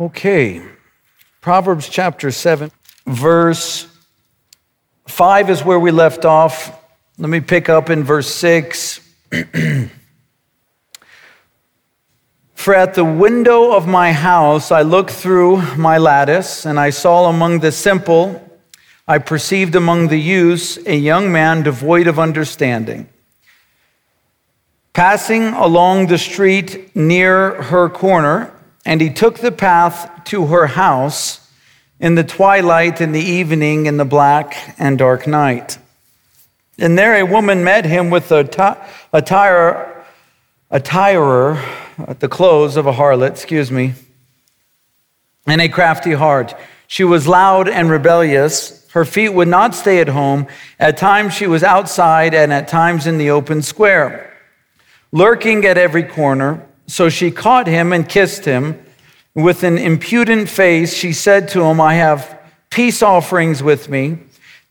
Okay, Proverbs chapter 7, verse 5 is where we left off. Let me pick up in verse 6. For at the window of my house I looked through my lattice, and I saw among the simple, I perceived among the youths a young man devoid of understanding. Passing along the street near her corner, and he took the path to her house in the twilight, in the evening, in the black and dark night. And there a woman met him with a, t- a, tire, a tirer at the clothes of a harlot, excuse me, and a crafty heart. She was loud and rebellious. Her feet would not stay at home. At times she was outside, and at times in the open square, lurking at every corner. So she caught him and kissed him. With an impudent face, she said to him, I have peace offerings with me.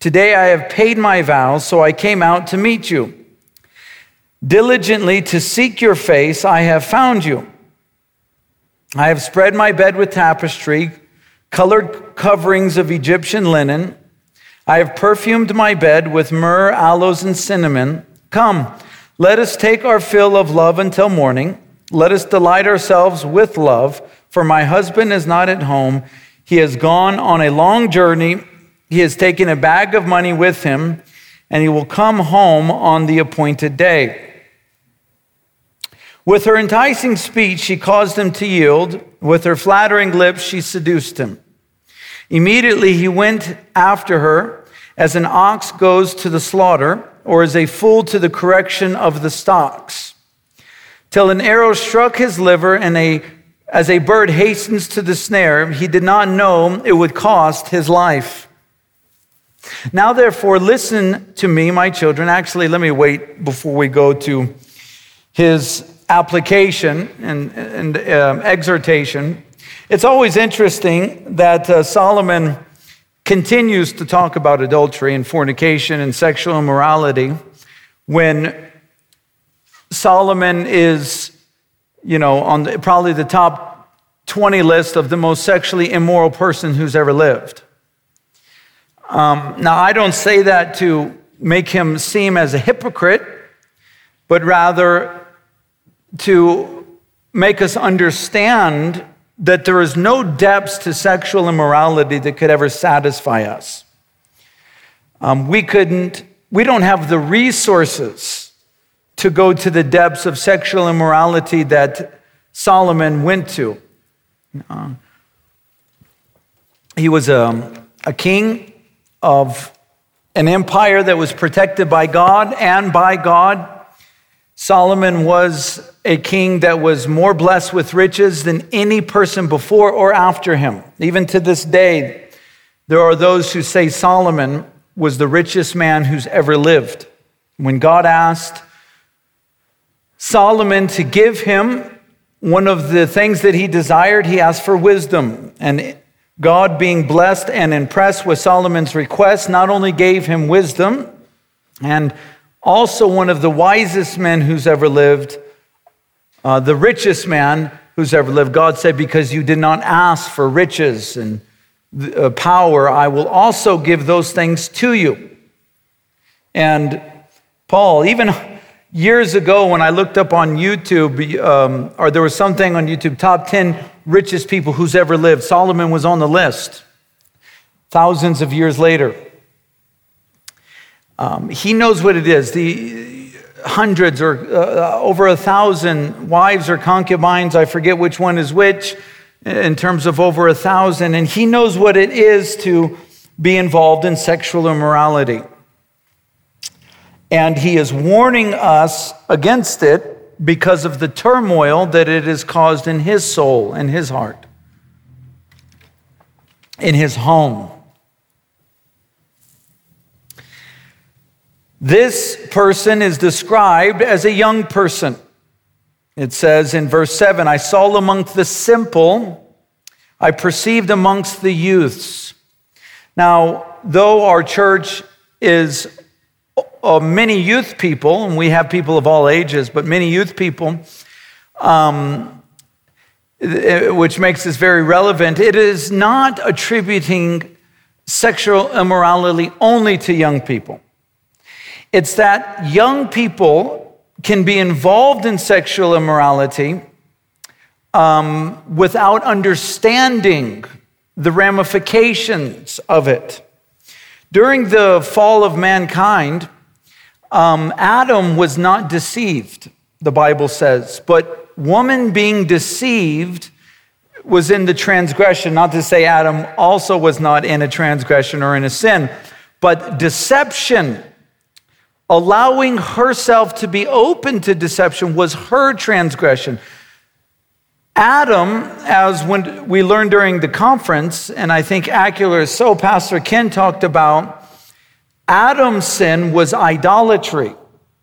Today I have paid my vows, so I came out to meet you. Diligently to seek your face, I have found you. I have spread my bed with tapestry, colored coverings of Egyptian linen. I have perfumed my bed with myrrh, aloes, and cinnamon. Come, let us take our fill of love until morning. Let us delight ourselves with love, for my husband is not at home. He has gone on a long journey. He has taken a bag of money with him, and he will come home on the appointed day. With her enticing speech, she caused him to yield. With her flattering lips, she seduced him. Immediately he went after her as an ox goes to the slaughter, or as a fool to the correction of the stocks till an arrow struck his liver, and a, as a bird hastens to the snare, he did not know it would cost his life. Now, therefore, listen to me, my children. Actually, let me wait before we go to his application and, and um, exhortation. It's always interesting that uh, Solomon continues to talk about adultery and fornication and sexual immorality when Solomon is, you know, on the, probably the top 20 list of the most sexually immoral person who's ever lived. Um, now, I don't say that to make him seem as a hypocrite, but rather to make us understand that there is no depths to sexual immorality that could ever satisfy us. Um, we couldn't, we don't have the resources to go to the depths of sexual immorality that Solomon went to. Uh, he was a, a king of an empire that was protected by God and by God. Solomon was a king that was more blessed with riches than any person before or after him. Even to this day, there are those who say Solomon was the richest man who's ever lived. When God asked Solomon to give him one of the things that he desired, he asked for wisdom. And God, being blessed and impressed with Solomon's request, not only gave him wisdom, and also one of the wisest men who's ever lived, uh, the richest man who's ever lived. God said, Because you did not ask for riches and uh, power, I will also give those things to you. And Paul, even Years ago, when I looked up on YouTube, um, or there was something on YouTube, top 10 richest people who's ever lived, Solomon was on the list thousands of years later. Um, he knows what it is. The hundreds or uh, over a thousand wives or concubines, I forget which one is which, in terms of over a thousand, and he knows what it is to be involved in sexual immorality. And he is warning us against it because of the turmoil that it has caused in his soul and his heart, in his home. This person is described as a young person. It says in verse 7 I saw amongst the simple, I perceived amongst the youths. Now, though our church is uh, many youth people, and we have people of all ages, but many youth people, um, which makes this very relevant. It is not attributing sexual immorality only to young people. It's that young people can be involved in sexual immorality um, without understanding the ramifications of it. During the fall of mankind, um, Adam was not deceived, the Bible says, but woman being deceived was in the transgression. Not to say Adam also was not in a transgression or in a sin, but deception, allowing herself to be open to deception, was her transgression. Adam, as when we learned during the conference, and I think accurate so, Pastor Ken talked about Adam's sin was idolatry.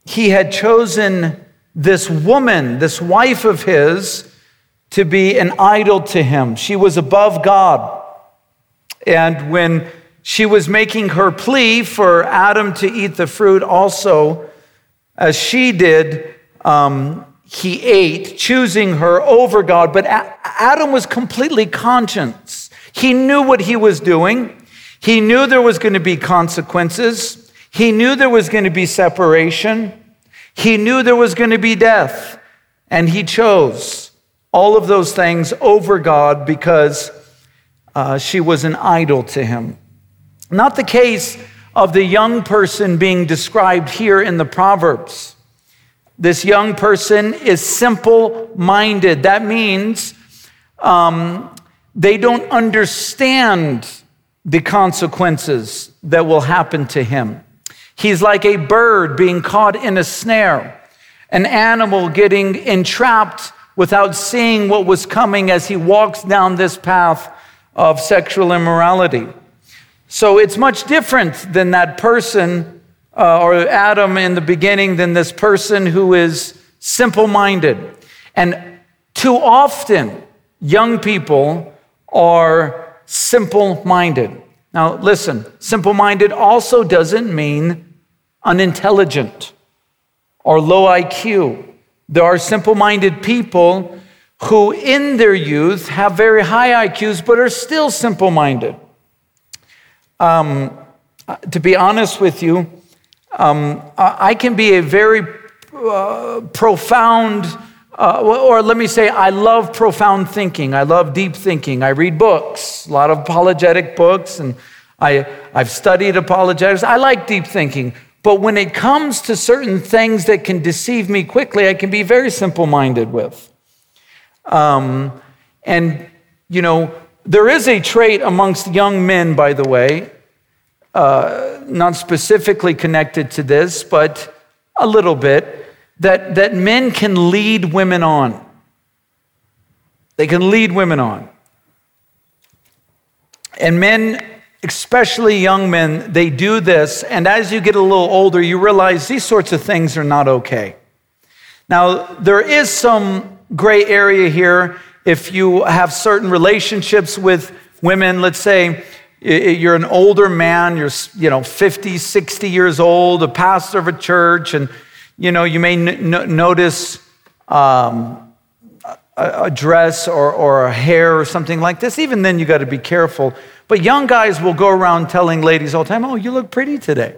He had chosen this woman, this wife of his, to be an idol to him. She was above God. And when she was making her plea for Adam to eat the fruit also, as she did, um, he ate, choosing her over God. But Adam was completely conscious. He knew what he was doing. He knew there was going to be consequences. He knew there was going to be separation. He knew there was going to be death. And he chose all of those things over God because uh, she was an idol to him. Not the case of the young person being described here in the Proverbs. This young person is simple minded. That means um, they don't understand the consequences that will happen to him. He's like a bird being caught in a snare, an animal getting entrapped without seeing what was coming as he walks down this path of sexual immorality. So it's much different than that person uh, or Adam in the beginning than this person who is simple minded. And too often, young people are simple minded. Now, listen, simple minded also doesn't mean unintelligent or low IQ. There are simple minded people who, in their youth, have very high IQs but are still simple minded. Um, to be honest with you, um, I can be a very uh, profound, uh, or let me say, I love profound thinking. I love deep thinking. I read books, a lot of apologetic books, and I, I've studied apologetics. I like deep thinking. But when it comes to certain things that can deceive me quickly, I can be very simple minded with. Um, and, you know, there is a trait amongst young men, by the way, uh, not specifically connected to this, but a little bit, that, that men can lead women on. They can lead women on. And men, especially young men, they do this. And as you get a little older, you realize these sorts of things are not okay. Now, there is some gray area here if you have certain relationships with women. Let's say you're an older man, you're, you know, 50, 60 years old, a pastor of a church, and, you know, you may n- notice um, a, dress or, or a hair or something like this. Even then, you got to be careful. But young guys will go around telling ladies all the time, oh, you look pretty today.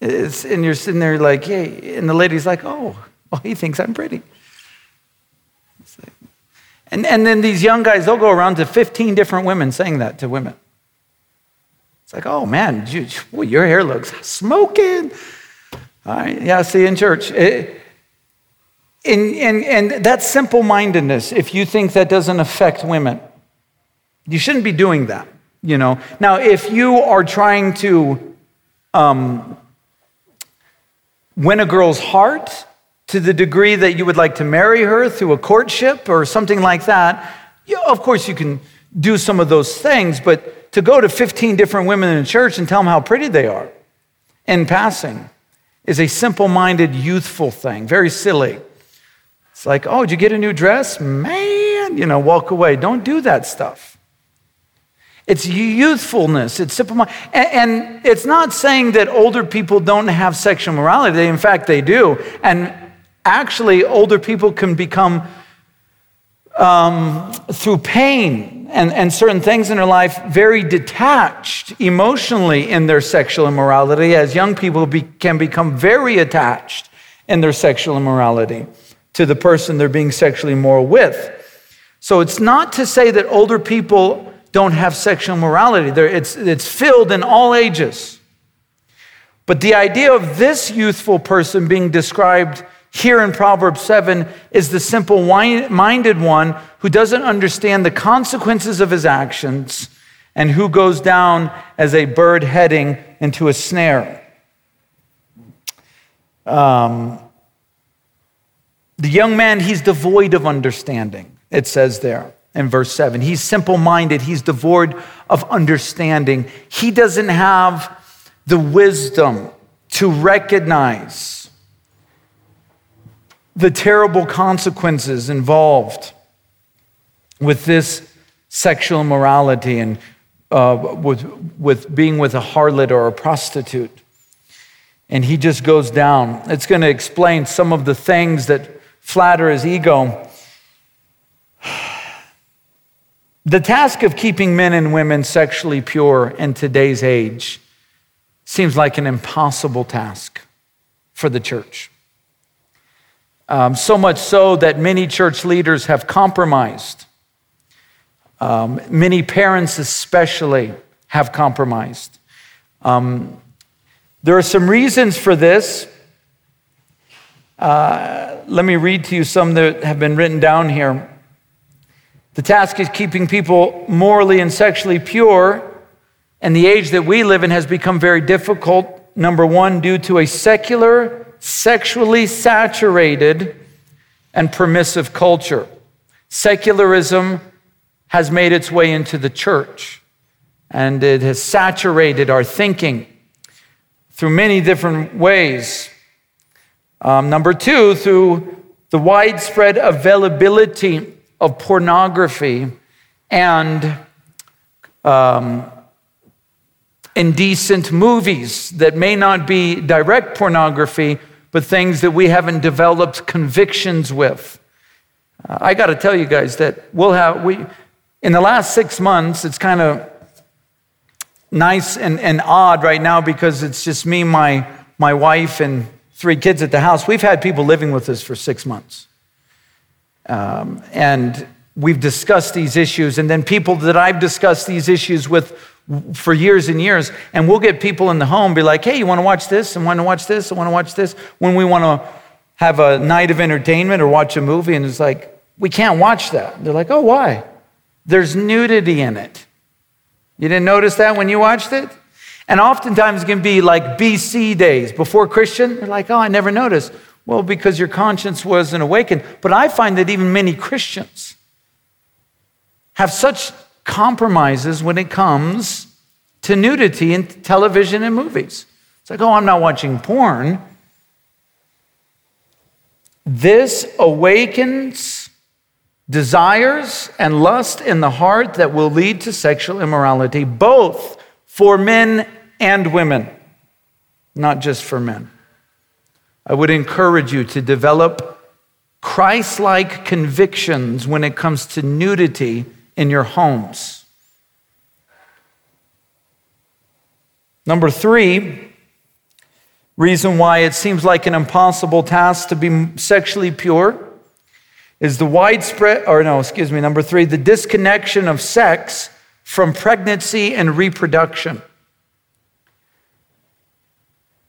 It's, and you're sitting there like, hey, and the lady's like, oh, well, he thinks I'm pretty. And, and then these young guys, they'll go around to 15 different women saying that to women. It's like, oh man, you, your hair looks smoking. All right, yeah, see in church. It, and, and, and that's simple mindedness if you think that doesn't affect women. You shouldn't be doing that, you know. Now, if you are trying to um, win a girl's heart, to the degree that you would like to marry her through a courtship or something like that, you, of course you can do some of those things, but to go to 15 different women in a church and tell them how pretty they are in passing is a simple minded, youthful thing, very silly. It's like, oh, did you get a new dress? Man, you know, walk away. Don't do that stuff. It's youthfulness. It's simple. Minded. And, it's not saying that older people don't have sexual morality. in fact, they do. And actually, older people can become um, through pain and, and certain things in their life, very detached emotionally in their sexual immorality, as young people be, can become very attached in their sexual immorality to the person they're being sexually immoral with. So it's not to say that older people don't have sexual morality. It's, it's filled in all ages. But the idea of this youthful person being described here in Proverbs 7 is the simple minded one who doesn't understand the consequences of his actions and who goes down as a bird heading into a snare. Um, the young man, he's devoid of understanding, it says there in verse 7. He's simple minded, he's devoid of understanding. He doesn't have the wisdom to recognize the terrible consequences involved with this sexual immorality and uh, with, with being with a harlot or a prostitute. And he just goes down. It's going to explain some of the things that flatter his ego. The task of keeping men and women sexually pure in today's age seems like an impossible task for the church. Um, so much so that many church leaders have compromised. Um, many parents, especially, have compromised. Um, there are some reasons for this. Uh, let me read to you some that have been written down here. The task is keeping people morally and sexually pure, and the age that we live in has become very difficult. Number one, due to a secular, sexually saturated, and permissive culture. Secularism has made its way into the church, and it has saturated our thinking through many different ways. Um, number two, through the widespread availability of pornography and um, indecent movies that may not be direct pornography, but things that we haven't developed convictions with. Uh, I got to tell you guys that we'll have, we, in the last six months, it's kind of nice and, and odd right now because it's just me, my, my wife, and three kids at the house. We've had people living with us for six months. Um, and we've discussed these issues, and then people that I've discussed these issues with for years and years, and we'll get people in the home be like, hey, you want to watch this? and want to watch this? I want to watch this. When we want to have a night of entertainment or watch a movie, and it's like, we can't watch that. They're like, oh, why? There's nudity in it. You didn't notice that when you watched it? And oftentimes it can be like BC days, before Christian. They're like, oh, I never noticed. Well, because your conscience wasn't awakened. But I find that even many Christians have such compromises when it comes to nudity in television and movies. It's like, oh, I'm not watching porn. This awakens desires and lust in the heart that will lead to sexual immorality, both for men and women, not just for men. I would encourage you to develop Christ like convictions when it comes to nudity in your homes. Number three, reason why it seems like an impossible task to be sexually pure is the widespread, or no, excuse me, number three, the disconnection of sex from pregnancy and reproduction.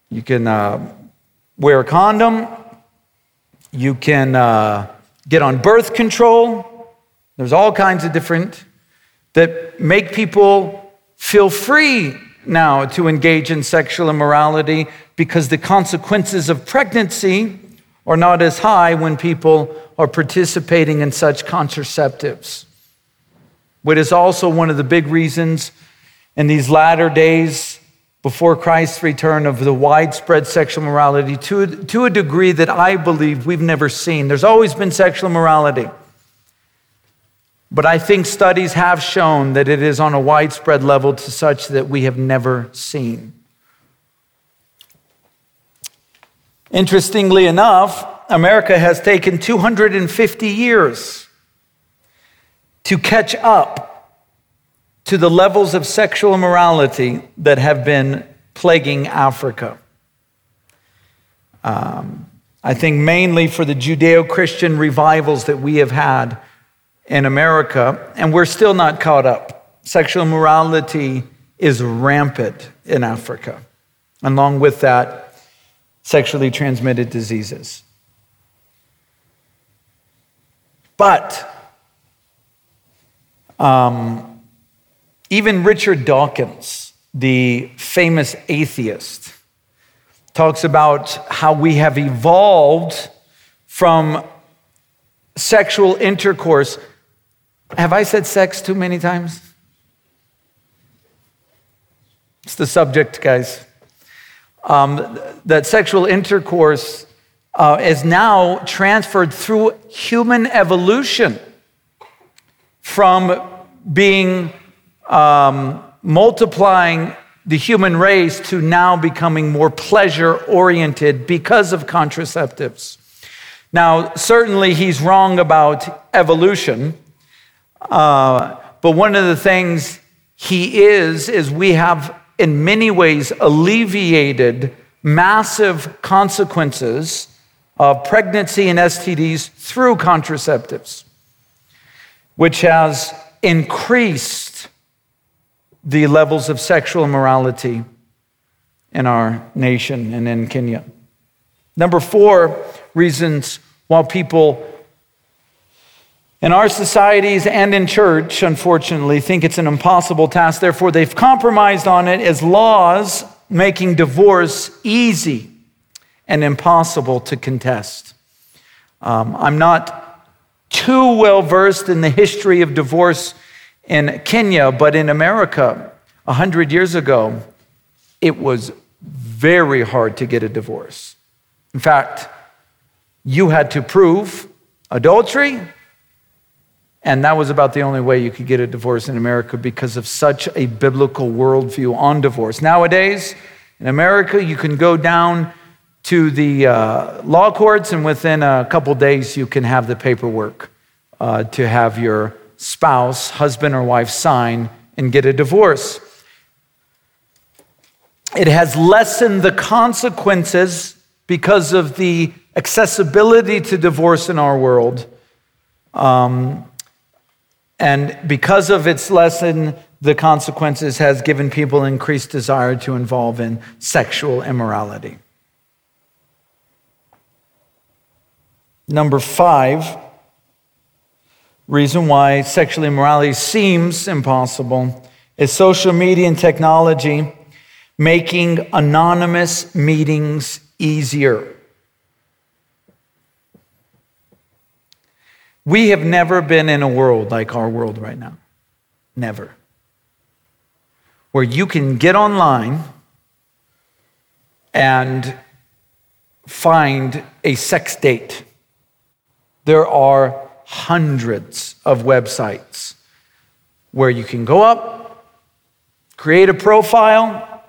You can uh, wear a condom. You can uh, get on birth control. There's all kinds of different that make people feel free now to engage in sexual immorality because the consequences of pregnancy are not as high when people are participating in such contraceptives. What is also one of the big reasons in these latter days before Christ's return of the widespread sexual morality to, to a degree that I believe we've never seen. There's always been sexual morality. But I think studies have shown that it is on a widespread level to such that we have never seen. Interestingly enough, America has taken 250 years to catch up to the levels of sexual immorality that have been plaguing Africa. Um, I think mainly for the Judeo Christian revivals that we have had in America, and we're still not caught up. Sexual morality is rampant in Africa. Along with that, sexually transmitted diseases. But um, even Richard Dawkins, the famous atheist, talks about how we have evolved from sexual intercourse. Have I said sex too many times? It's the subject, guys. Um, that sexual intercourse uh, is now transferred through human evolution from being um, multiplying the human race to now becoming more pleasure oriented because of contraceptives. Now, certainly he's wrong about evolution, uh, but one of the things he is, is we have in many ways alleviated massive consequences of pregnancy and STDs through contraceptives, which has increased the levels of sexual immorality in our nation and in Kenya. Number four reasons why people in our societies and in church, unfortunately, think it's an impossible task. Therefore, they've compromised on it as laws making divorce easy and impossible to contest. Um, I'm not too well versed in the history of divorce in Kenya, but in America, 100 years ago, it was very hard to get a divorce. In fact, you had to prove adultery, and that was about the only way you could get a divorce in America because of such a biblical worldview on divorce. Nowadays, in America, you can go down to the uh, law courts, and within a couple days, you can have the paperwork uh, to have your spouse, husband or wife, sign and get a divorce. It has lessened the consequences because of the accessibility to divorce in our world. Um, and because of its lesson, the consequences has given people increased desire to involve in sexual immorality. Number five, reason why sexual immorality seems impossible is social media and technology making anonymous meetings easier. We have never been in a world like our world right now. Never. Where you can get online and find a sex date. There are hundreds of websites where you can go up, create a profile,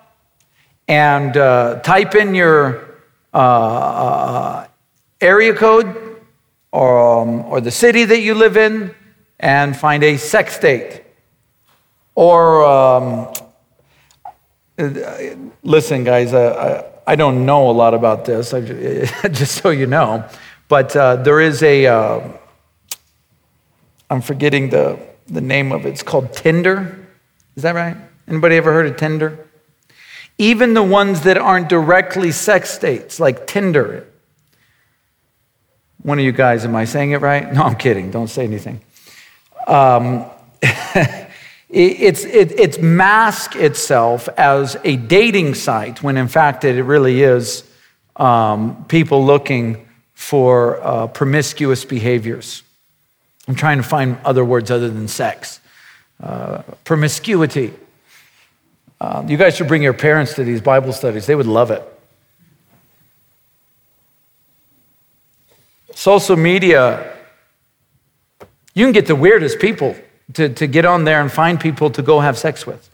and uh, type in your uh, uh, area code or, um, or the city that you live in and find a sex date. Or, um, listen, guys, uh, I, don't know a lot about this, just so you know, but uh, there is a uh, I'm forgetting the, the name of it. It's called Tinder. Is that right? Anybody ever heard of Tinder? Even the ones that aren't directly sex dates, like Tinder. One of you guys, am I saying it right? No, I'm kidding. Don't say anything. Um, it's, it, it's masked itself as a dating site when in fact it really is um, people looking for uh, promiscuous behaviors. I'm trying to find other words other than sex. Uh, promiscuity. Uh, you guys should bring your parents to these Bible studies, they would love it. Social media, you can get the weirdest people to, to get on there and find people to go have sex with.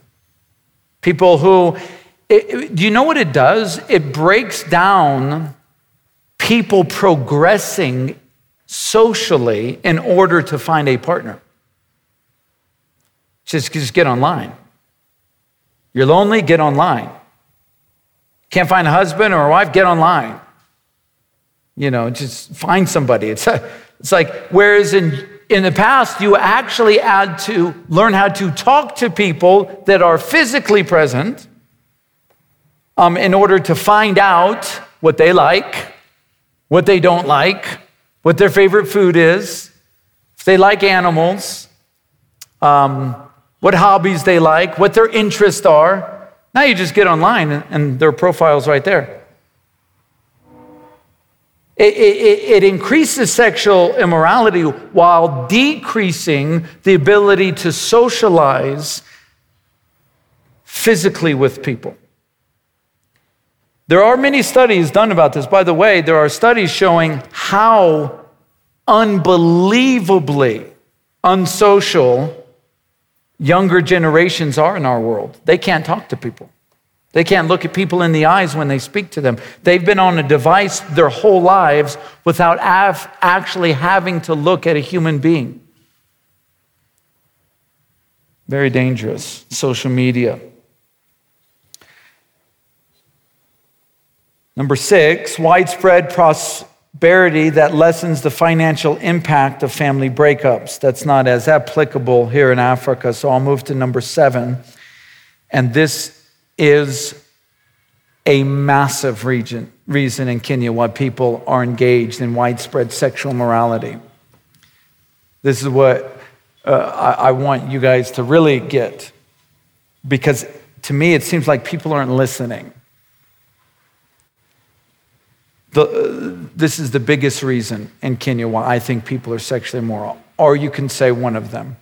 People who, it, do you know what it does? It breaks down people progressing socially in order to find a partner. Just, just get online. You're lonely, get online. Can't find a husband or a wife, get online. You know, just find somebody. It's, a, it's like, whereas in, in the past, you actually had to learn how to talk to people that are physically present um, in order to find out what they like, what they don't like, what their favorite food is, if they like animals, um, what hobbies they like, what their interests are. Now you just get online and, and their profile's right there. It, it, it, increases sexual immorality while decreasing the ability to socialize physically with people. There are many studies done about this. By the way, there are studies showing how unbelievably unsocial younger generations are in our world. They can't talk to people. They can't look at people in the eyes when they speak to them. They've been on a device their whole lives without actually having to look at a human being. Very dangerous. Social media. Number six, widespread prosperity that lessens the financial impact of family breakups. That's not as applicable here in Africa, so I'll move to number seven. And this is a massive region, reason in Kenya why people are engaged in widespread sexual morality. This is what uh, I, I want you guys to really get, because to me it seems like people aren't listening. The, this is the biggest reason in Kenya why I think people are sexually immoral, or you can say one of them.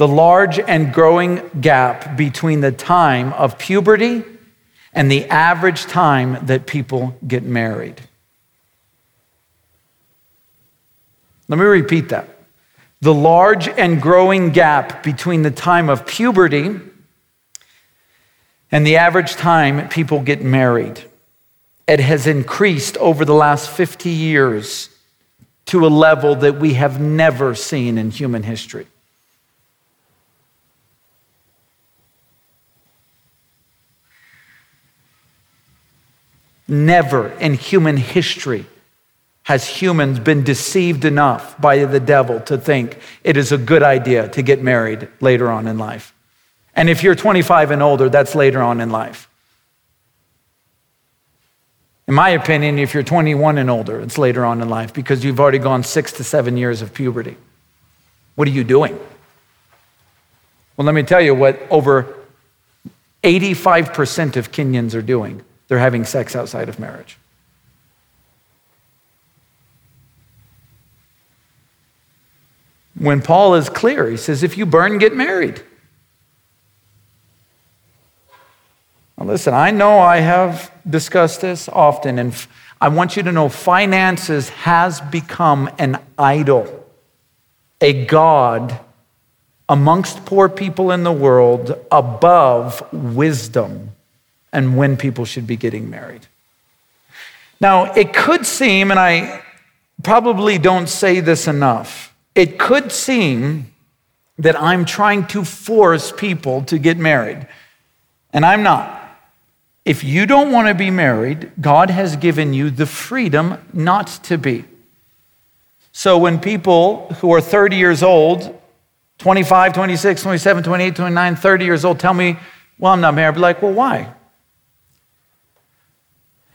The large and growing gap between the time of puberty and the average time that people get married. Let me repeat that. The large and growing gap between the time of puberty and the average time people get married it has increased over the last 50 years to a level that we have never seen in human history. Never in human history has humans been deceived enough by the devil to think it is a good idea to get married later on in life. And if you're 25 and older, that's later on in life. In my opinion, if you're 21 and older, it's later on in life because you've already gone six to seven years of puberty. What are you doing? Well, let me tell you what over 85% of Kenyans are doing. They're having sex outside of marriage. When Paul is clear, he says, if you burn, get married. Now, listen, I know I have discussed this often, and I want you to know finances has become an idol, a God amongst poor people in the world above wisdom and when people should be getting married. Now, it could seem, and I probably don't say this enough, it could seem that I'm trying to force people to get married, and I'm not. If you don't want to be married, God has given you the freedom not to be. So when people who are 30 years old, 25, 26, 27, 28, 29, 30 years old tell me, well, I'm not married, I'd be like, well, why?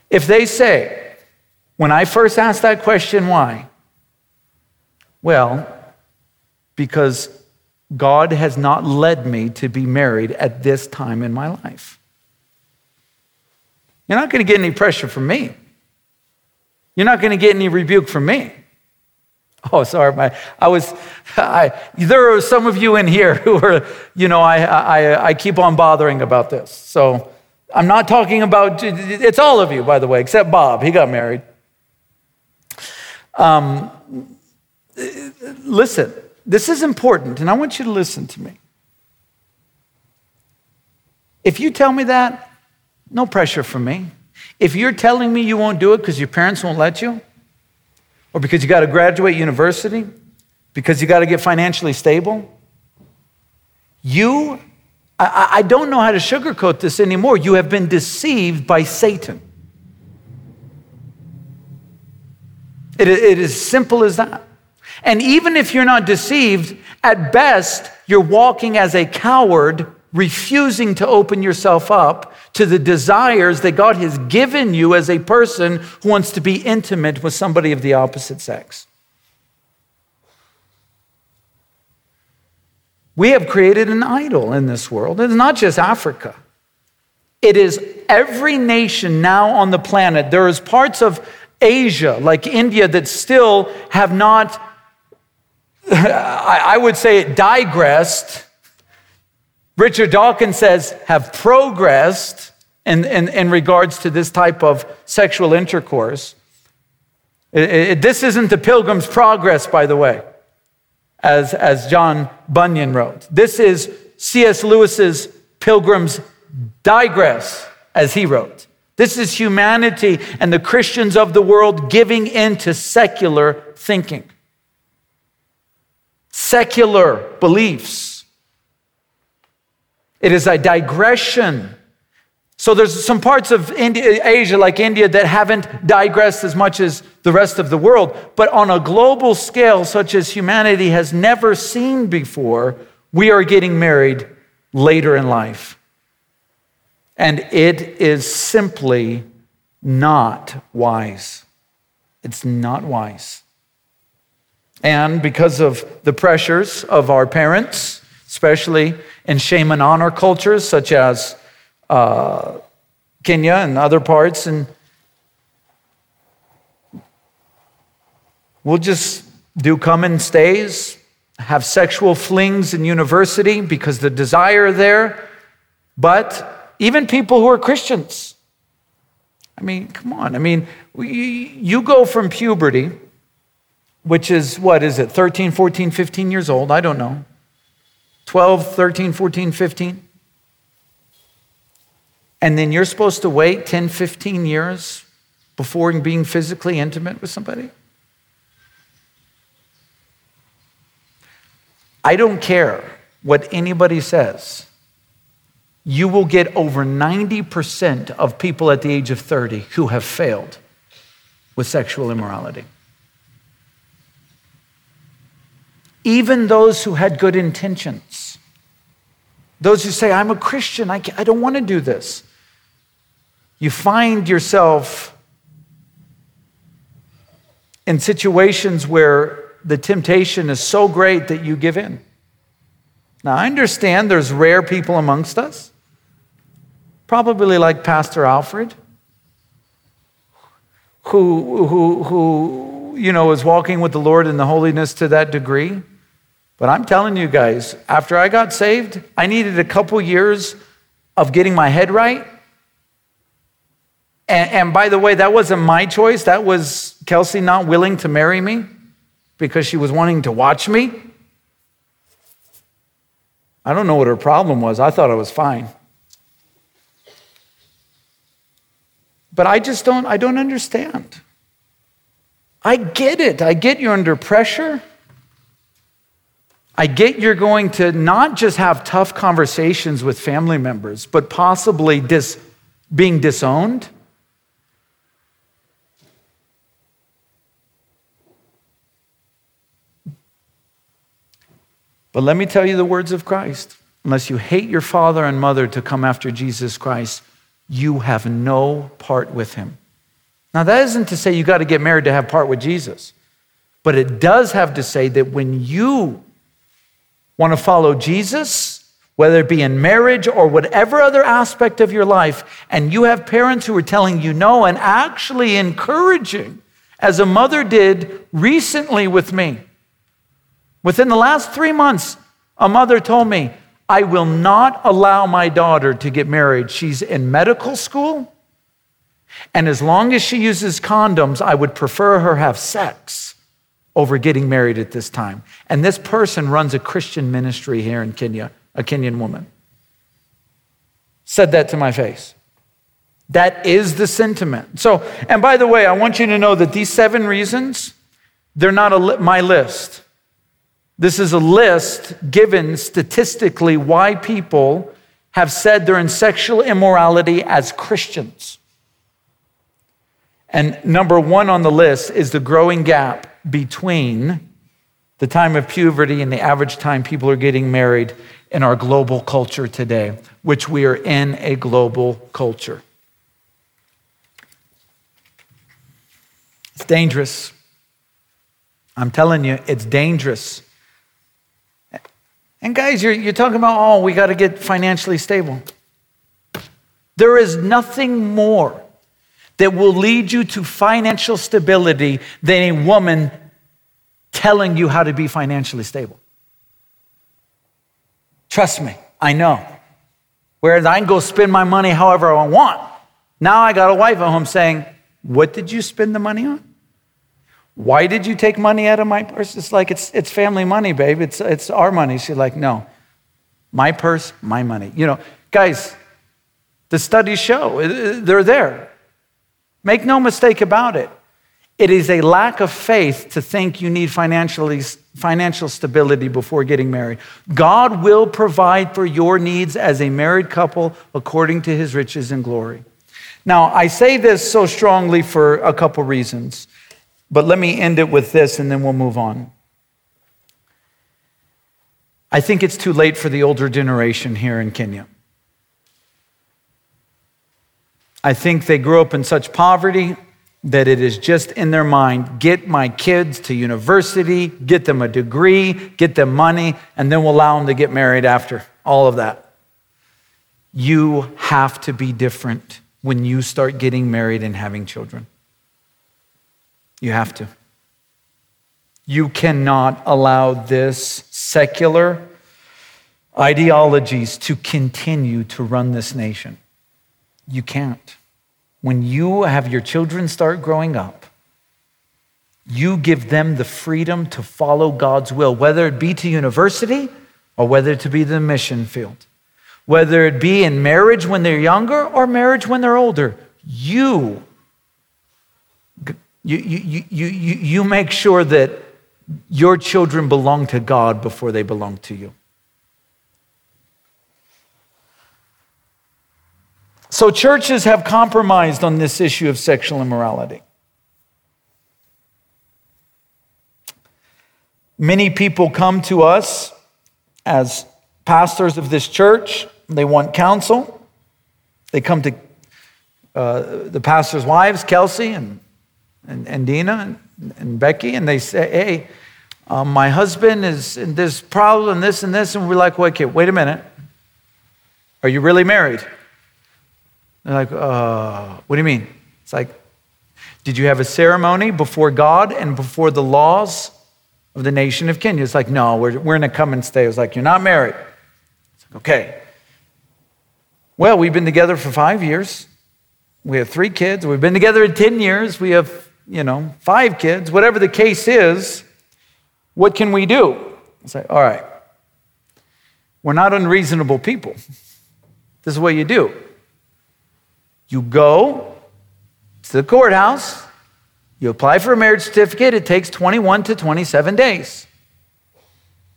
If they say, when I first asked that question, why? Well, because God has not led me to be married at this time in my life. You're not going to get any pressure from me. You're not going to get any rebuke from me. Oh, sorry, my, I was, I, there are some of you in here who are, you know, I, I, I keep on bothering about this. So I'm not talking about, it's all of you, by the way, except Bob. He got married. Um, listen, this is important, and I want you to listen to me. If you tell me that, no pressure from me. If you're telling me you won't do it because your parents won't let you, or because you got to graduate university, because you got to get financially stable, You, I, I don't know how to sugarcoat this anymore. You have been deceived by Satan. It, it is simple as that. And even if you're not deceived, at best, you're walking as a coward, refusing to open yourself up to the desires that God has given you as a person who wants to be intimate with somebody of the opposite sex. We have created an idol in this world. It's not just Africa. It is every nation now on the planet. There is parts of Asia, like India, that still have not, I would say it digressed. Richard Dawkins says, have progressed in, in, in regards to this type of sexual intercourse. It, it, this isn't the Pilgrim's Progress, by the way as, as John Bunyan wrote. This is C.S. Lewis's Pilgrim's Digress, as he wrote. This is humanity and the Christians of the world giving in to secular thinking, secular beliefs. It is a digression so there's some parts of India, Asia, like India, that haven't digressed as much as the rest of the world. But on a global scale, such as humanity has never seen before, we are getting married later in life. And it is simply not wise. It's not wise. And because of the pressures of our parents, especially in shame and honor cultures such as uh, Kenya and other parts, and we'll just do come and stays, have sexual flings in university because the desire there. But even people who are Christians, I mean, come on. I mean, you go from puberty, which is what is it, 13, 14, 15 years old? I don't know. 12, 13, 14, 15 and then you're supposed to wait 10, 15 years before being physically intimate with somebody? I don't care what anybody says. You will get over 90% of people at the age of 30 who have failed with sexual immorality. Even those who had good intentions. Those who say, I'm a Christian, I, I don't want to do this you find yourself in situations where the temptation is so great that you give in. Now, I understand there's rare people amongst us, probably like Pastor Alfred, who, who, who you know, is walking with the Lord in the holiness to that degree. But I'm telling you guys, after I got saved, I needed a couple years of getting my head right and, and by the way, that wasn't my choice. That was Kelsey not willing to marry me because she was wanting to watch me. I don't know what her problem was. I thought I was fine. But I just don't I don't understand. I get it. I get you're under pressure. I get you're going to not just have tough conversations with family members, but possibly dis, being disowned. But let me tell you the words of Christ. Unless you hate your father and mother to come after Jesus Christ, you have no part with him. Now, that isn't to say you got to get married to have part with Jesus, but it does have to say that when you want to follow Jesus, whether it be in marriage or whatever other aspect of your life, and you have parents who are telling you no and actually encouraging, as a mother did recently with me, Within the last three months, a mother told me, I will not allow my daughter to get married. She's in medical school. And as long as she uses condoms, I would prefer her have sex over getting married at this time. And this person runs a Christian ministry here in Kenya, a Kenyan woman. Said that to my face. That is the sentiment. So, and by the way, I want you to know that these seven reasons, they're not li- my list. This is a list given statistically why people have said they're in sexual immorality as Christians. And number one on the list is the growing gap between the time of puberty and the average time people are getting married in our global culture today, which we are in a global culture. It's dangerous. I'm telling you, it's dangerous. And guys, you're, you're talking about, oh, we got to get financially stable. There is nothing more that will lead you to financial stability than a woman telling you how to be financially stable. Trust me, I know. Whereas I can go spend my money however I want. Now I got a wife at home saying, What did you spend the money on? Why did you take money out of my purse? It's like, it's, it's family money, babe. It's, it's our money. She's like, no, my purse, my money. You know, guys, the studies show uh, they're there. Make no mistake about it. It is a lack of faith to think you need financially, financial stability before getting married. God will provide for your needs as a married couple according to his riches and glory. Now, I say this so strongly for a couple reasons. But let me end it with this and then we'll move on. I think it's too late for the older generation here in Kenya. I think they grew up in such poverty that it is just in their mind get my kids to university, get them a degree, get them money, and then we'll allow them to get married after all of that. You have to be different when you start getting married and having children. You have to. You cannot allow this secular ideologies to continue to run this nation. You can't. When you have your children start growing up, you give them the freedom to follow God's will, whether it be to university or whether it be the mission field, whether it be in marriage when they're younger or marriage when they're older. You you, you, you, you, you make sure that your children belong to God before they belong to you. So, churches have compromised on this issue of sexual immorality. Many people come to us as pastors of this church. They want counsel. They come to uh, the pastor's wives, Kelsey and and, and Dina and, Becky, and they say, hey, um, my husband is in this problem, this and this. And we're like, wait, okay, wait a minute. Are you really married? They're like, uh, what do you mean? It's like, did you have a ceremony before God and before the laws of the nation of Kenya? It's like, no, we're, we're in a come and stay. It's like, you're not married. It's like, okay. Well, we've been together for five years. We have three kids. We've been together 10 years. We have you know, five kids, whatever the case is, what can we do? I say, all right, we're not unreasonable people. This is what you do you go to the courthouse, you apply for a marriage certificate, it takes 21 to 27 days.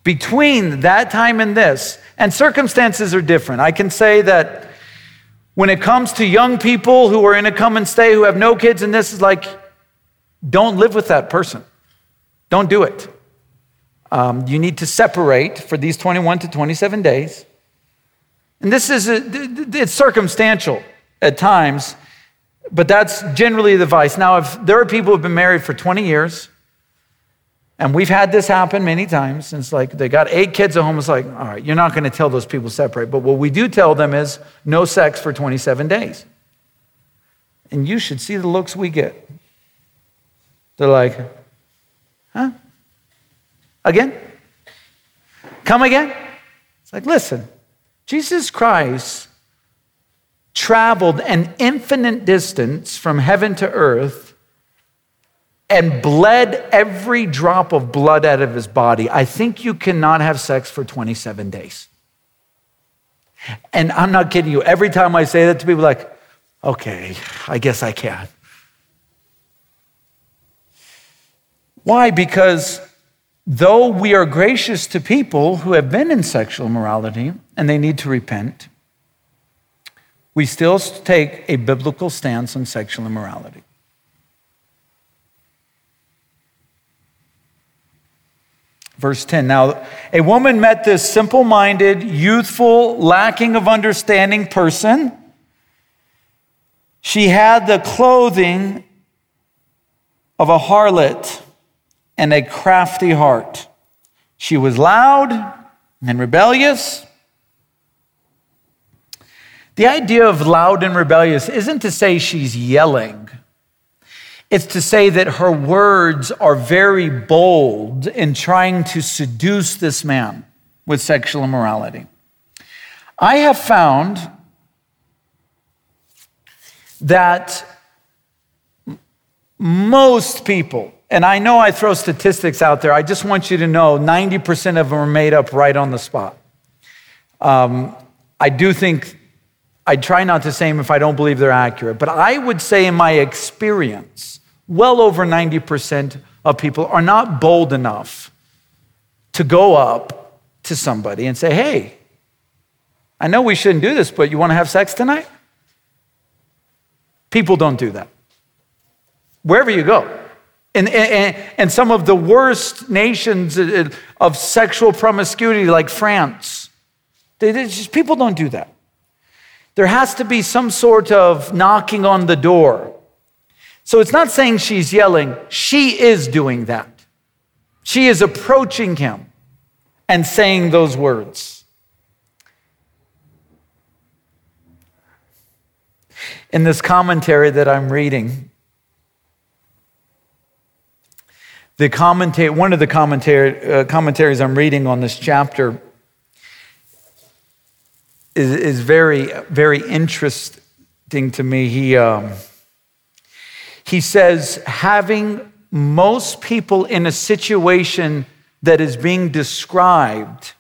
Between that time and this, and circumstances are different. I can say that when it comes to young people who are in a come and stay who have no kids, and this is like don't live with that person. Don't do it. Um, you need to separate for these 21 to 27 days. And this is, a, it's circumstantial at times, but that's generally the advice. Now, if there are people who have been married for 20 years, and we've had this happen many times, and it's like they got eight kids at home, it's like, all right, you're not going to tell those people separate. But what we do tell them is no sex for 27 days. And you should see the looks we get. They're like, huh? Again? Come again? It's like, listen, Jesus Christ traveled an infinite distance from heaven to earth and bled every drop of blood out of his body. I think you cannot have sex for 27 days. And I'm not kidding you. Every time I say that to people, like, okay, I guess I can. Why? Because though we are gracious to people who have been in sexual immorality and they need to repent, we still take a biblical stance on sexual immorality. Verse 10 Now, a woman met this simple minded, youthful, lacking of understanding person. She had the clothing of a harlot and a crafty heart. She was loud and rebellious. The idea of loud and rebellious isn't to say she's yelling. It's to say that her words are very bold in trying to seduce this man with sexual immorality. I have found that most people, and I know I throw statistics out there, I just want you to know 90% of them are made up right on the spot. Um, I do think I try not to say them if I don't believe they're accurate, but I would say, in my experience, well over 90% of people are not bold enough to go up to somebody and say, Hey, I know we shouldn't do this, but you want to have sex tonight? People don't do that. Wherever you go. And, and, and some of the worst nations of sexual promiscuity, like France, they, just, people don't do that. There has to be some sort of knocking on the door. So it's not saying she's yelling, she is doing that. She is approaching him and saying those words. In this commentary that I'm reading, the commentary, one of the uh, commentaries I'm reading on this chapter is, is very, very interesting to me. He, um, he says, having most people in a situation that is being described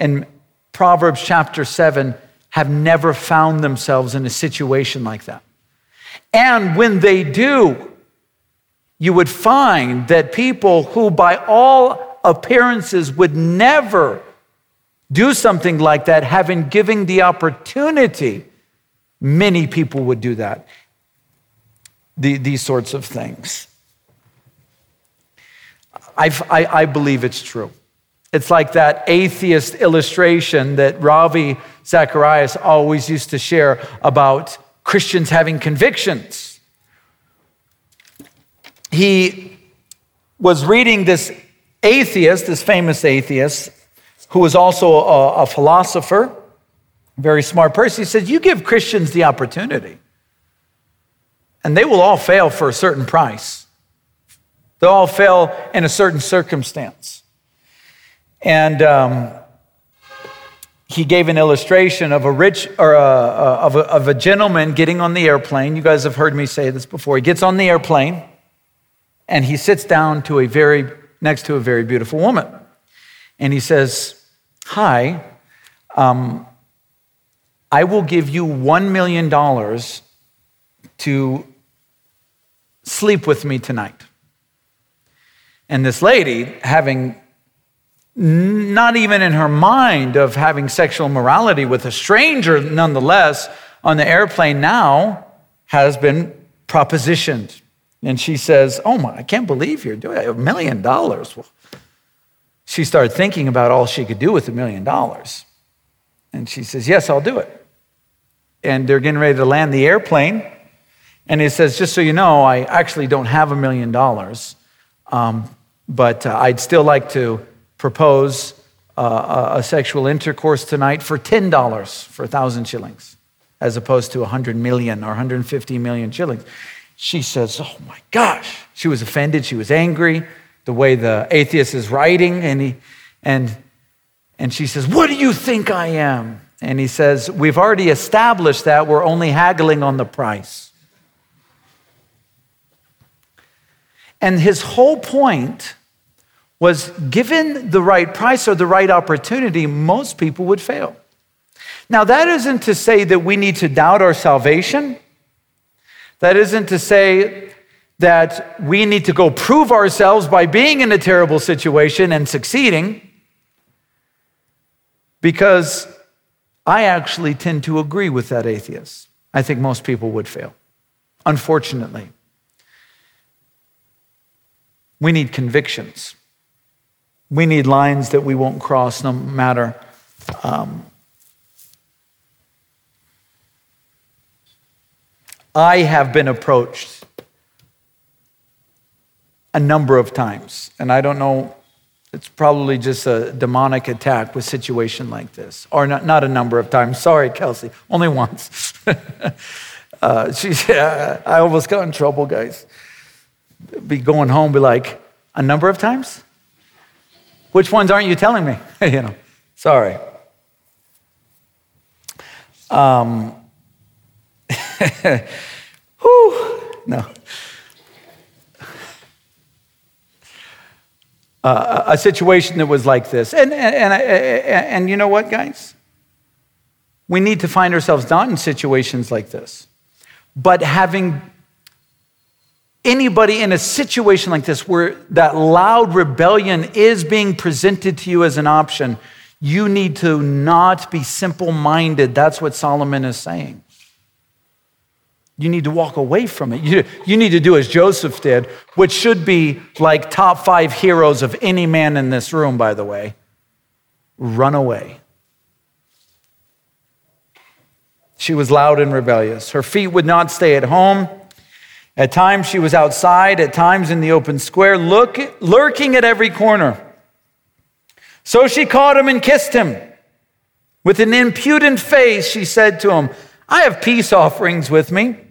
in Proverbs chapter 7 have never found themselves in a situation like that. And when they do, you would find that people who, by all appearances, would never do something like that, having given the opportunity, many people would do that. The, these sorts of things. I, I believe it's true. It's like that atheist illustration that Ravi Zacharias always used to share about Christians having convictions. He was reading this atheist, this famous atheist, who was also a, a philosopher, very smart person, he said, You give Christians the opportunity, and they will all fail for a certain price. They'll all fail in a certain circumstance. And um, he gave an illustration of a rich or a, of, a, of a gentleman getting on the airplane. You guys have heard me say this before. He gets on the airplane and he sits down to a very next to a very beautiful woman, and he says, Hi, um, I will give you $1 million to sleep with me tonight. And this lady, having not even in her mind of having sexual morality with a stranger, nonetheless, on the airplane now, has been propositioned. And she says, Oh my, I can't believe you're doing a million dollars. Well, she started thinking about all she could do with a million dollars. And she says, Yes, I'll do it. And they're getting ready to land the airplane. And he says, Just so you know, I actually don't have a million dollars, um, but uh, I'd still like to propose uh, a sexual intercourse tonight for $10 for 1,000 shillings, as opposed to 100 million or 150 million shillings. She says, Oh my gosh. She was offended. She was angry the way the atheist is writing, and, he, and, and she says, What do you think I am? And he says, We've already established that we're only haggling on the price. And his whole point was given the right price or the right opportunity, most people would fail. Now, that isn't to say that we need to doubt our salvation. That isn't to say that we need to go prove ourselves by being in a terrible situation and succeeding, because I actually tend to agree with that atheist. I think most people would fail, unfortunately. We need convictions. We need lines that we won't cross no matter. Um, I have been approached a number of times, and I don't know, it's probably just a demonic attack with situation like this, or not, not a number of times. Sorry, Kelsey, only once. uh, uh, I almost got in trouble, guys. Be going home, be like, a number of times? Which ones aren't you telling me? you know, sorry. Um, whew, no. Uh, a situation that was like this. And, and, and, and you know what, guys? We need to find ourselves not in situations like this, but having anybody in a situation like this where that loud rebellion is being presented to you as an option, you need to not be simple minded. That's what Solomon is saying. You need to walk away from it. You, you need to do as Joseph did, which should be like top five heroes of any man in this room, by the way. Run away. She was loud and rebellious. Her feet would not stay at home. At times she was outside, at times in the open square, look, lurking at every corner. So she caught him and kissed him. With an impudent face, she said to him, I have peace offerings with me.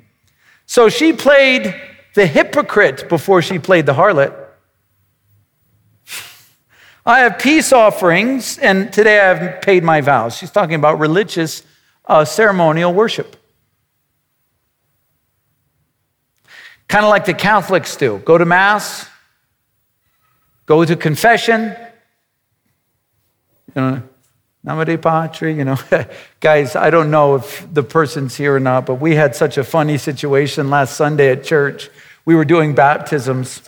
So she played the hypocrite before she played the harlot. I have peace offerings, and today I have paid my vows. She's talking about religious uh, ceremonial worship. Kind of like the Catholics do go to Mass, go to confession, you know, Namaste Patri, you know. Guys, I don't know if the person's here or not, but we had such a funny situation last Sunday at church. We were doing baptisms,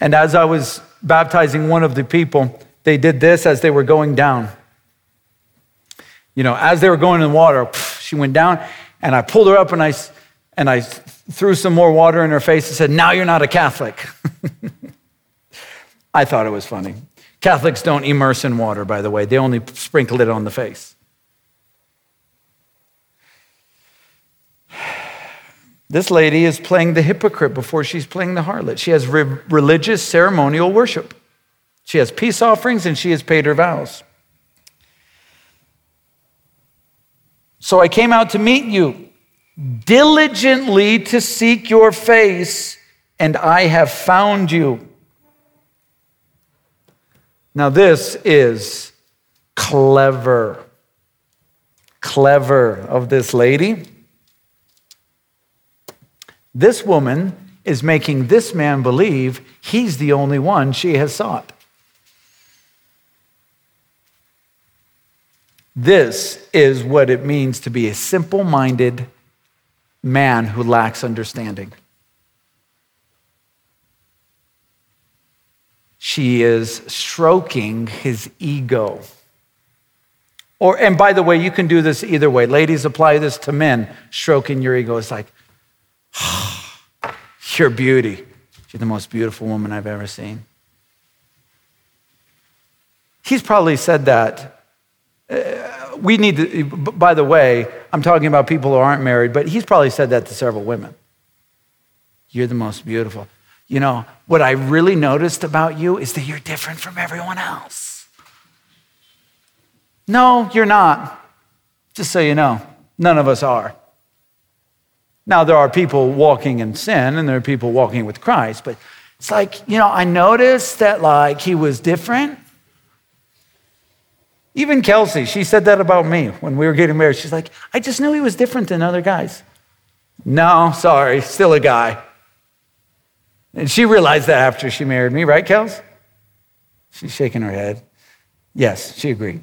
and as I was baptizing one of the people, they did this as they were going down. You know, as they were going in the water, she went down, and I pulled her up and I, and I threw some more water in her face and said, Now you're not a Catholic. I thought it was funny. Catholics don't immerse in water, by the way, they only sprinkle it on the face. This lady is playing the hypocrite before she's playing the harlot. She has re- religious ceremonial worship. She has peace offerings and she has paid her vows. So I came out to meet you, diligently to seek your face, and I have found you. Now, this is clever. Clever of this lady. This woman is making this man believe he's the only one she has sought. This is what it means to be a simple minded man who lacks understanding. She is stroking his ego. Or, and by the way, you can do this either way. Ladies, apply this to men. Stroking your ego is like, oh, your beauty. You're the most beautiful woman I've ever seen. He's probably said that uh, we need to, by the way, I'm talking about people who aren't married, but he's probably said that to several women. You're the most beautiful. You know, what I really noticed about you is that you're different from everyone else. No, you're not. Just so you know, none of us are. Now, there are people walking in sin and there are people walking with Christ, but it's like, you know, I noticed that like he was different even Kelsey, she said that about me when we were getting married. She's like, I just knew he was different than other guys. No, sorry, still a guy. And she realized that after she married me, right, Kels? She's shaking her head. Yes, she agreed.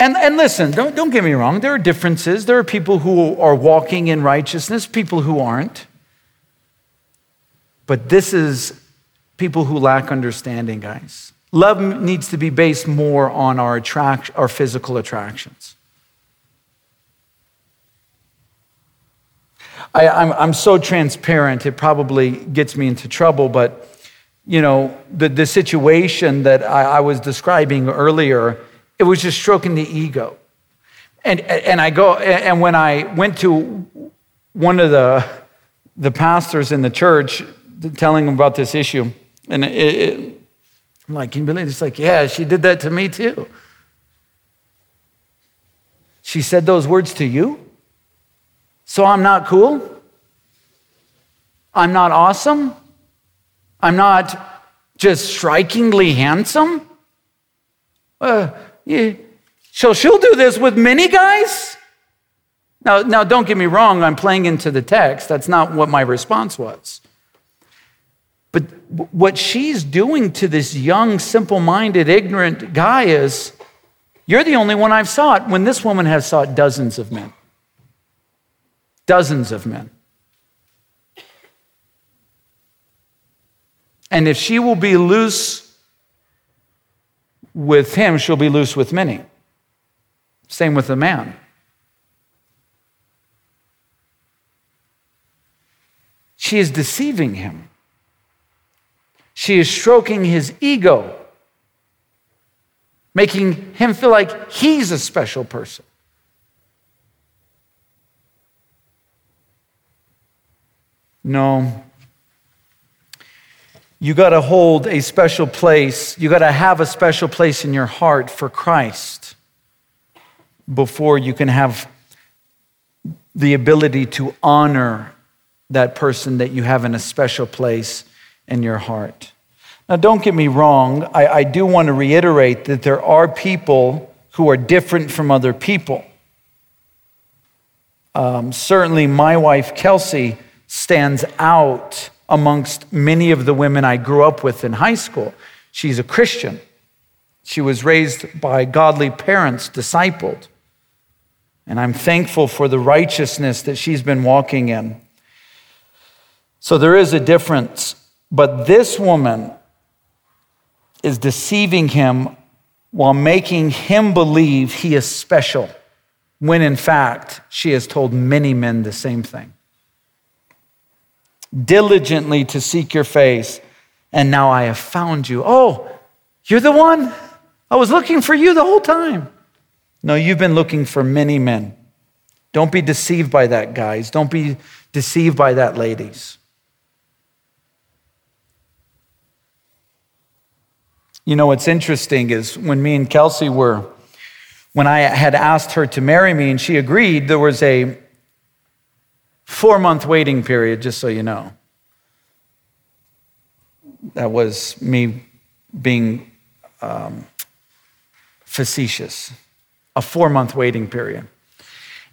And, and listen, don't, don't get me wrong, there are differences. There are people who are walking in righteousness, people who aren't. But this is people who lack understanding, guys. Love needs to be based more on our, attract, our physical attractions. I, I'm, I'm so transparent, it probably gets me into trouble, but you know, the, the situation that I, I was describing earlier, it was just stroking the ego. And, and I go, and when I went to one of the, the pastors in the church, telling him about this issue, and it, it, I'm like, can you believe it? It's like, yeah, she did that to me too. She said those words to you? So I'm not cool? I'm not awesome? I'm not just strikingly handsome? Uh, yeah. So she'll do this with many guys? Now, now, don't get me wrong, I'm playing into the text. That's not what my response was. But what she's doing to this young, simple minded, ignorant guy is you're the only one I've sought when this woman has sought dozens of men. Dozens of men. And if she will be loose with him, she'll be loose with many. Same with the man. She is deceiving him. She is stroking his ego, making him feel like he's a special person. No. You got to hold a special place. You got to have a special place in your heart for Christ before you can have the ability to honor that person that you have in a special place in your heart. Now, don't get me wrong, I, I do want to reiterate that there are people who are different from other people. Um, certainly, my wife, Kelsey, stands out amongst many of the women I grew up with in high school. She's a Christian. She was raised by godly parents, discipled. And I'm thankful for the righteousness that she's been walking in. So there is a difference but this woman is deceiving him while making him believe he is special, when in fact she has told many men the same thing. Diligently to seek your face, and now I have found you. Oh, you're the one? I was looking for you the whole time. No, you've been looking for many men. Don't be deceived by that, guys. Don't be deceived by that, ladies. You know, what's interesting is when me and Kelsey were, when I had asked her to marry me and she agreed, there was a four month waiting period, just so you know. That was me being um, facetious. A four month waiting period.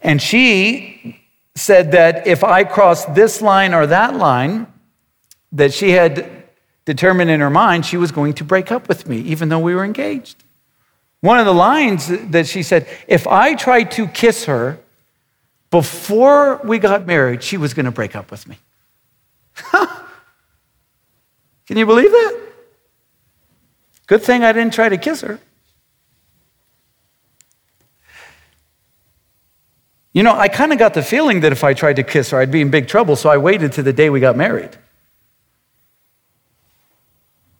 And she said that if I crossed this line or that line, that she had determined in her mind she was going to break up with me, even though we were engaged. One of the lines that she said, if I tried to kiss her before we got married, she was going to break up with me. Can you believe that? Good thing I didn't try to kiss her. You know, I kind of got the feeling that if I tried to kiss her, I'd be in big trouble, so I waited to the day we got married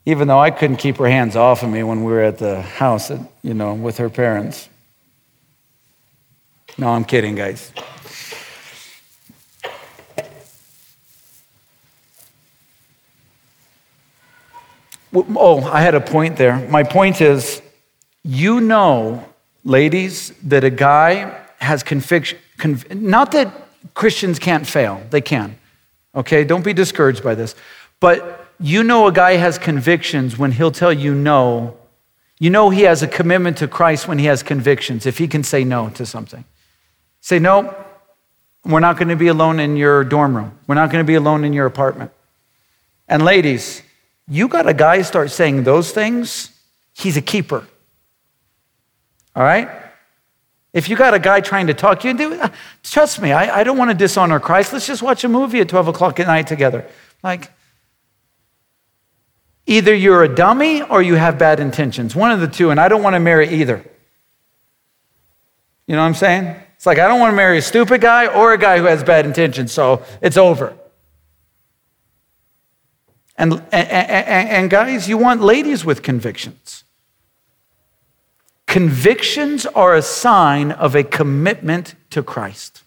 even though I couldn't keep her hands off of me when we were at the house, at, you know, with her parents. No, I'm kidding, guys. Oh, I had a point there. My point is you know, ladies, that a guy has conviction, conv- not that Christians can't fail, they can. Okay, don't be discouraged by this. But you know a guy has convictions when he'll tell you no. You know he has a commitment to Christ when he has convictions, if he can say no to something. Say, no, we're not going to be alone in your dorm room. We're not going to be alone in your apartment. And ladies, you got a guy start saying those things, he's a keeper. All right? If you got a guy trying to talk you into, uh, trust me, I, I don't want to dishonor Christ. Let's just watch a movie at 12 o'clock at night together. Like, either you're a dummy or you have bad intentions. One of the two, and I don't want to marry either. You know what I'm saying? It's like, I don't want to marry a stupid guy or a guy who has bad intentions, so it's over. And, and, and, guys, you want ladies with convictions. Convictions are a sign of a commitment to Christ.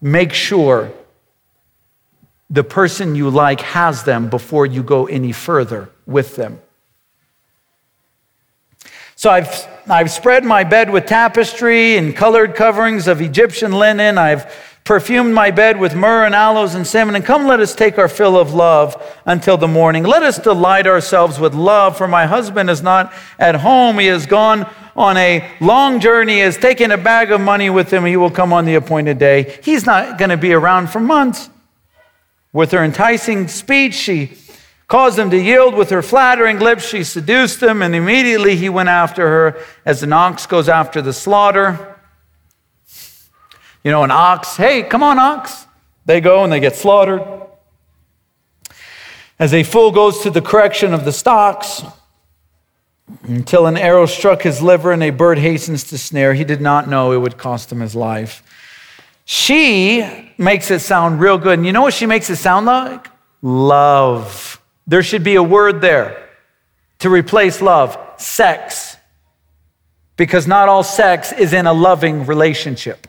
Make sure the person you like has them before you go any further with them. So I've, I've spread my bed with tapestry and colored coverings of Egyptian linen. I've perfumed my bed with myrrh and aloes and cinnamon. And come, let us take our fill of love until the morning. Let us delight ourselves with love, for my husband is not at home. He has gone on a long journey, he has taken a bag of money with him. He will come on the appointed day. He's not going to be around for months. With her enticing speech, she caused him to yield. With her flattering lips, she seduced him, and immediately he went after her as an ox goes after the slaughter. You know, an ox, hey, come on, ox. They go and they get slaughtered. As a fool goes to the correction of the stocks, until an arrow struck his liver and a bird hastens to snare, he did not know it would cost him his life. She makes it sound real good. And you know what she makes it sound like? Love. There should be a word there to replace love sex. Because not all sex is in a loving relationship.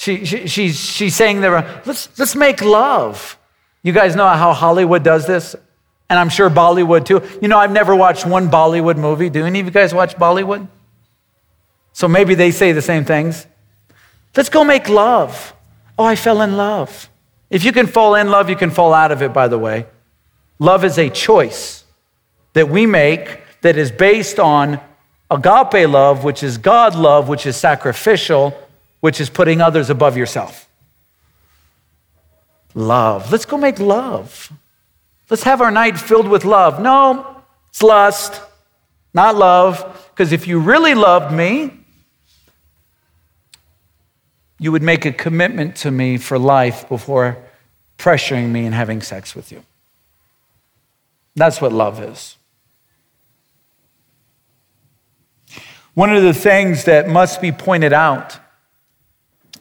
She, she, she's, she's saying there, let's, let's make love. You guys know how Hollywood does this? And I'm sure Bollywood too. You know, I've never watched one Bollywood movie. Do any of you guys watch Bollywood? So maybe they say the same things. Let's go make love. Oh, I fell in love. If you can fall in love, you can fall out of it, by the way. Love is a choice that we make that is based on agape love, which is God love, which is sacrificial, which is putting others above yourself. Love. Let's go make love. Let's have our night filled with love. No, it's lust, not love. Because if you really loved me, you would make a commitment to me for life before pressuring me and having sex with you. That's what love is. One of the things that must be pointed out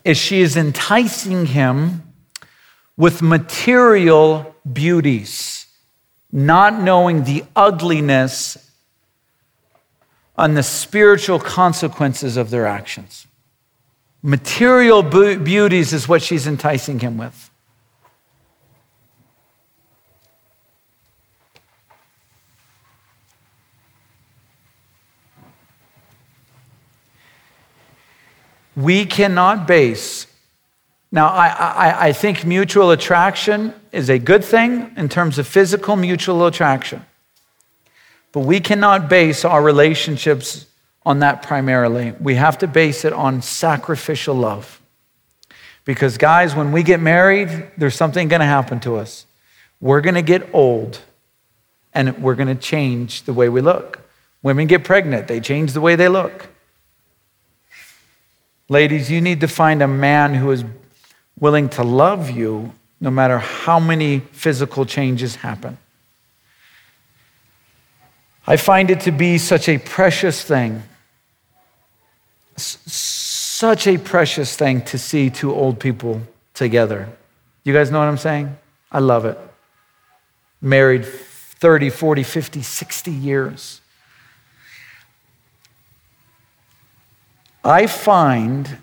is she is enticing him with material beauties, not knowing the ugliness and the spiritual consequences of their actions. Material beauties is what she's enticing him with. We cannot base. Now, I, I, I think mutual attraction is a good thing in terms of physical mutual attraction. But we cannot base our relationships on that primarily. We have to base it on sacrificial love. Because, guys, when we get married, there's something going to happen to us. We're going to get old and we're going to change the way we look. Women get pregnant, they change the way they look. Ladies, you need to find a man who is willing to love you no matter how many physical changes happen. I find it to be such a precious thing, such a precious thing to see two old people together. You guys know what I'm saying? I love it. Married 30, 40, 50, 60 years. I find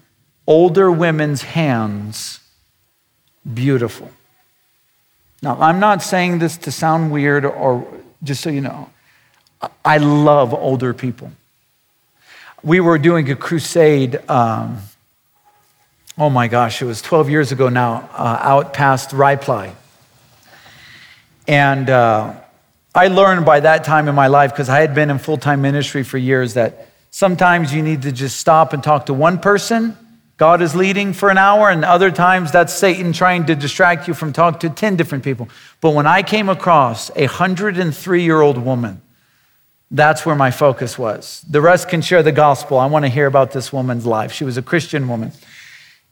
older women's hands beautiful. Now, I'm not saying this to sound weird or just so you know, I love older people. We were doing a crusade, um, oh my gosh, it was 12 years ago now, uh, out past Reipply. And uh, I learned by that time in my life, because I had been in full time ministry for years, that Sometimes you need to just stop and talk to one person. God is leading for an hour, and other times that's Satan trying to distract you from talking to 10 different people. But when I came across a 103 year old woman That's where my focus was. The rest can share the gospel. I want to hear about this woman's life. She was a Christian woman.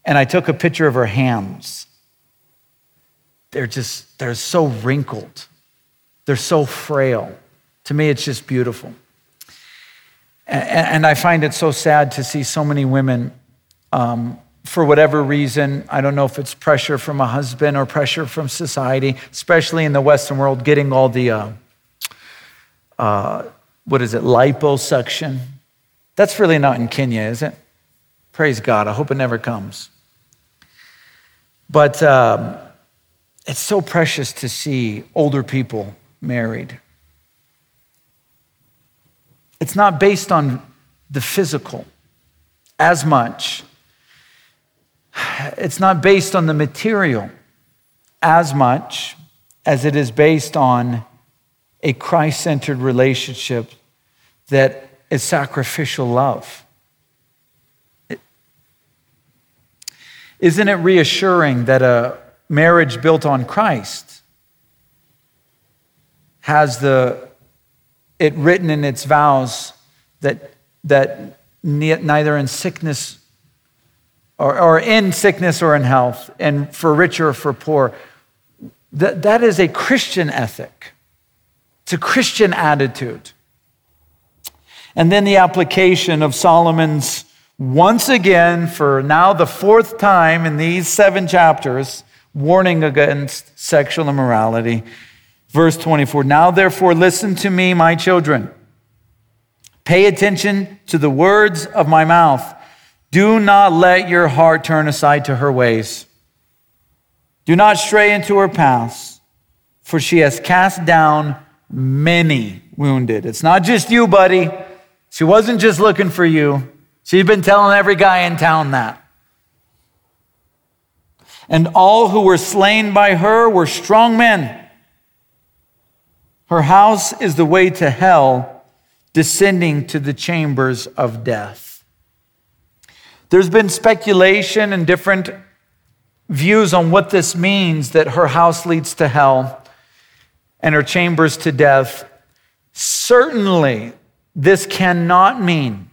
And I took a picture of her hands. They're just, they're so wrinkled, they're so frail. To me, it's just beautiful. And I find it so sad to see so many women, um, for whatever reason, I don't know if it's pressure from a husband or pressure from society, especially in the Western world, getting all the, uh, uh, what is it, liposuction. That's really not in Kenya, is it? Praise God. I hope it never comes. But um, it's so precious to see older people married. It's not based on the physical as much. It's not based on the material as much as it is based on a Christ centered relationship that is sacrificial love. Isn't it reassuring that a marriage built on Christ has the it written in its vows that that neither in sickness or, or in sickness or in health, and for rich or for poor, that, that is a Christian ethic. It's a Christian attitude. And then the application of Solomon's, once again, for now the fourth time in these seven chapters, warning against sexual immorality. Verse 24 Now therefore, listen to me, my children. Pay attention to the words of my mouth. Do not let your heart turn aside to her ways. Do not stray into her paths, for she has cast down many wounded. It's not just you, buddy. She wasn't just looking for you. She's been telling every guy in town that. And all who were slain by her were strong men. Her house is the way to hell, descending to the chambers of death. There's been speculation and different views on what this means that her house leads to hell and her chambers to death. Certainly, this cannot mean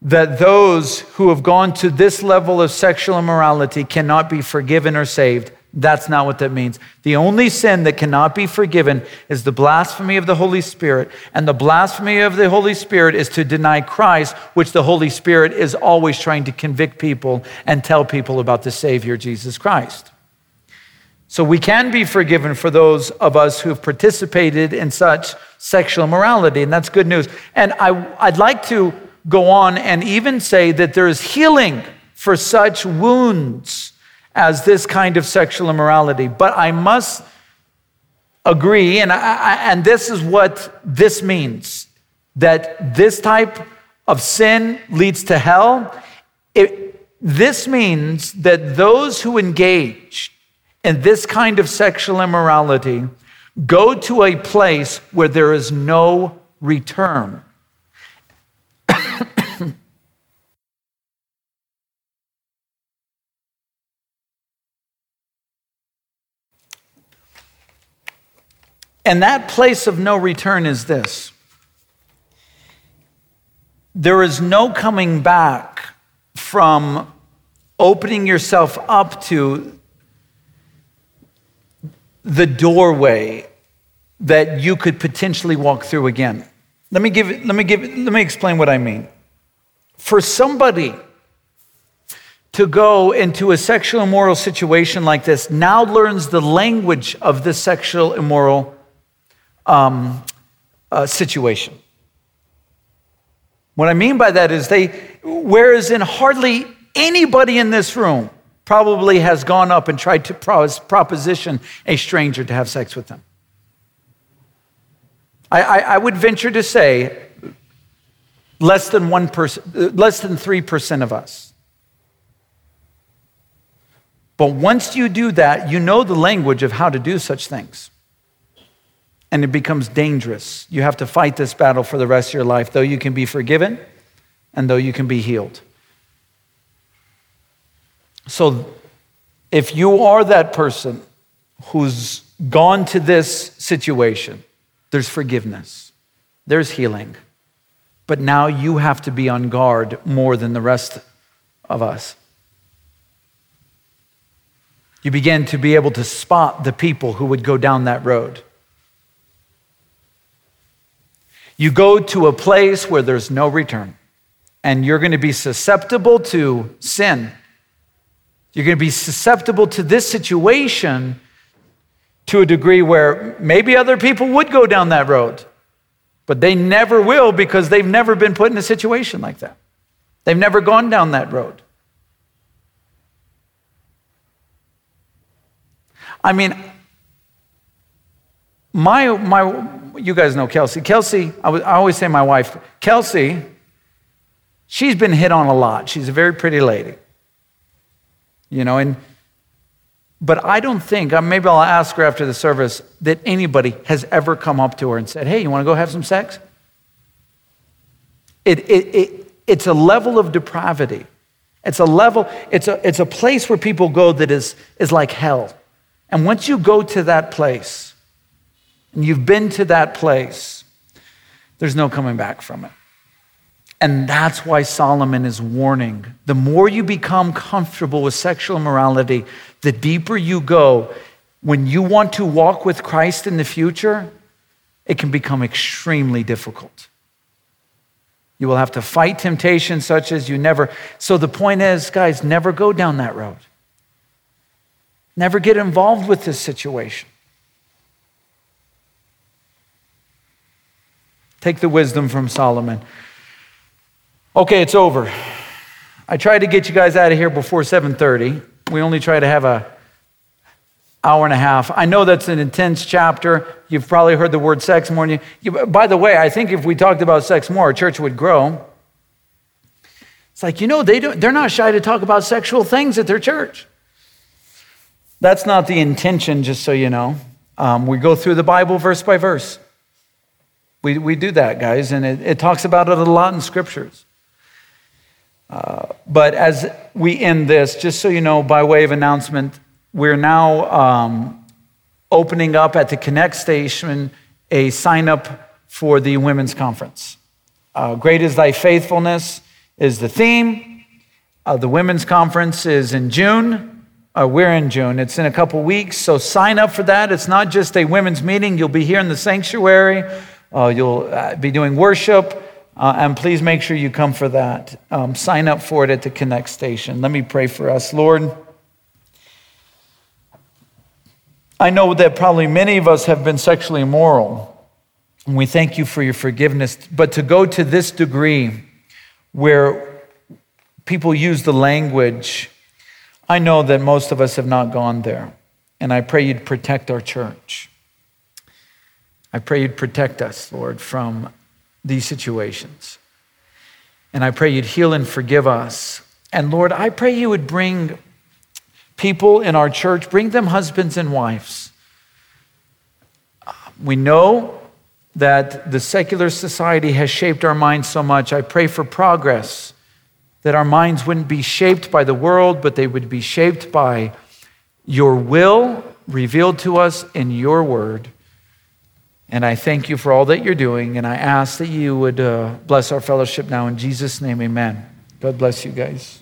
that those who have gone to this level of sexual immorality cannot be forgiven or saved. That's not what that means. The only sin that cannot be forgiven is the blasphemy of the Holy Spirit. And the blasphemy of the Holy Spirit is to deny Christ, which the Holy Spirit is always trying to convict people and tell people about the Savior, Jesus Christ. So we can be forgiven for those of us who have participated in such sexual immorality, and that's good news. And I, I'd like to go on and even say that there is healing for such wounds as this kind of sexual immorality. But I must agree, and, I, and this is what this means that this type of sin leads to hell. It, this means that those who engage in this kind of sexual immorality go to a place where there is no return. And that place of no return is this there is no coming back from opening yourself up to the doorway that you could potentially walk through again. Let me give let me give let me explain what I mean. For somebody to go into a sexual immoral situation like this now learns the language of the sexual immoral um, uh, situation. What I mean by that is they, whereas in hardly anybody in this room probably has gone up and tried to proposition a stranger to have sex with them. I, I, I would venture to say less than one person, less than 3% of us. But once you do that, you know the language of how to do such things. And it becomes dangerous. You have to fight this battle for the rest of your life, though you can be forgiven and though you can be healed. So if you are that person who's gone to this situation, there's forgiveness, there's healing. But now you have to be on guard more than the rest of us. You begin to be able to spot the people who would go down that road. You go to a place where there's no return, and you're going to be susceptible to sin. You're going to be susceptible to this situation to a degree where maybe other people would go down that road, but they never will because they've never been put in a situation like that. They've never gone down that road. I mean, my, my, you guys know Kelsey. Kelsey, I, always say my wife, Kelsey, she's been hit on a lot. She's a very pretty lady. You know, and, but I don't think, uh, maybe I'll ask her after the service, that anybody has ever come up to her and said, hey, you want to go have some sex? It, it, it, it's a level of depravity. It's a level, it's a, it's a place where people go that is, is like hell. And once you go to that place, and you've been to that place, there's no coming back from it. And that's why Solomon is warning. The more you become comfortable with sexual immorality, the deeper you go. When you want to walk with Christ in the future, it can become extremely difficult. You will have to fight temptation such as you never. So the point is, guys, never go down that road. Never get involved with this situation. Take the wisdom from Solomon. Okay, it's over. I tried to get you guys out of here before 7:30. We only try to have a hour and a half. I know that's an intense chapter. You've probably heard the word sex more than you. By the way, I think if we talked about sex more, our church would grow. It's like, you know, they don't, they're not shy to talk about sexual things at their church. That's not the intention, just so you know. Um, we go through the Bible verse by verse. We, we do that, guys, and it, it talks about it a lot in scriptures. Uh, but as we end this, just so you know, by way of announcement, we're now um, opening up at the Connect station a sign up for the women's conference. Uh, Great is thy faithfulness is the theme. Uh, the women's conference is in June. Uh, we're in June. It's in a couple weeks, so sign up for that. It's not just a women's meeting. You'll be here in the sanctuary. Uh, you'll uh, be doing worship, uh, and please make sure you come for that. Um, sign up for it at the Connect station. Let me pray for us. Lord, I know that probably many of us have been sexually immoral, and we thank you for your forgiveness. But to go to this degree where people use the language, I know that most of us have not gone there. And I pray you'd protect our church. I pray you'd protect us, Lord, from these situations. And I pray you'd heal and forgive us. And Lord, I pray you would bring people in our church, bring them husbands and wives. We know that the secular society has shaped our minds so much. I pray for progress, that our minds wouldn't be shaped by the world, but they would be shaped by your will revealed to us in your word. And I thank you for all that you're doing. And I ask that you would uh, bless our fellowship now. In Jesus' name, amen. God bless you guys.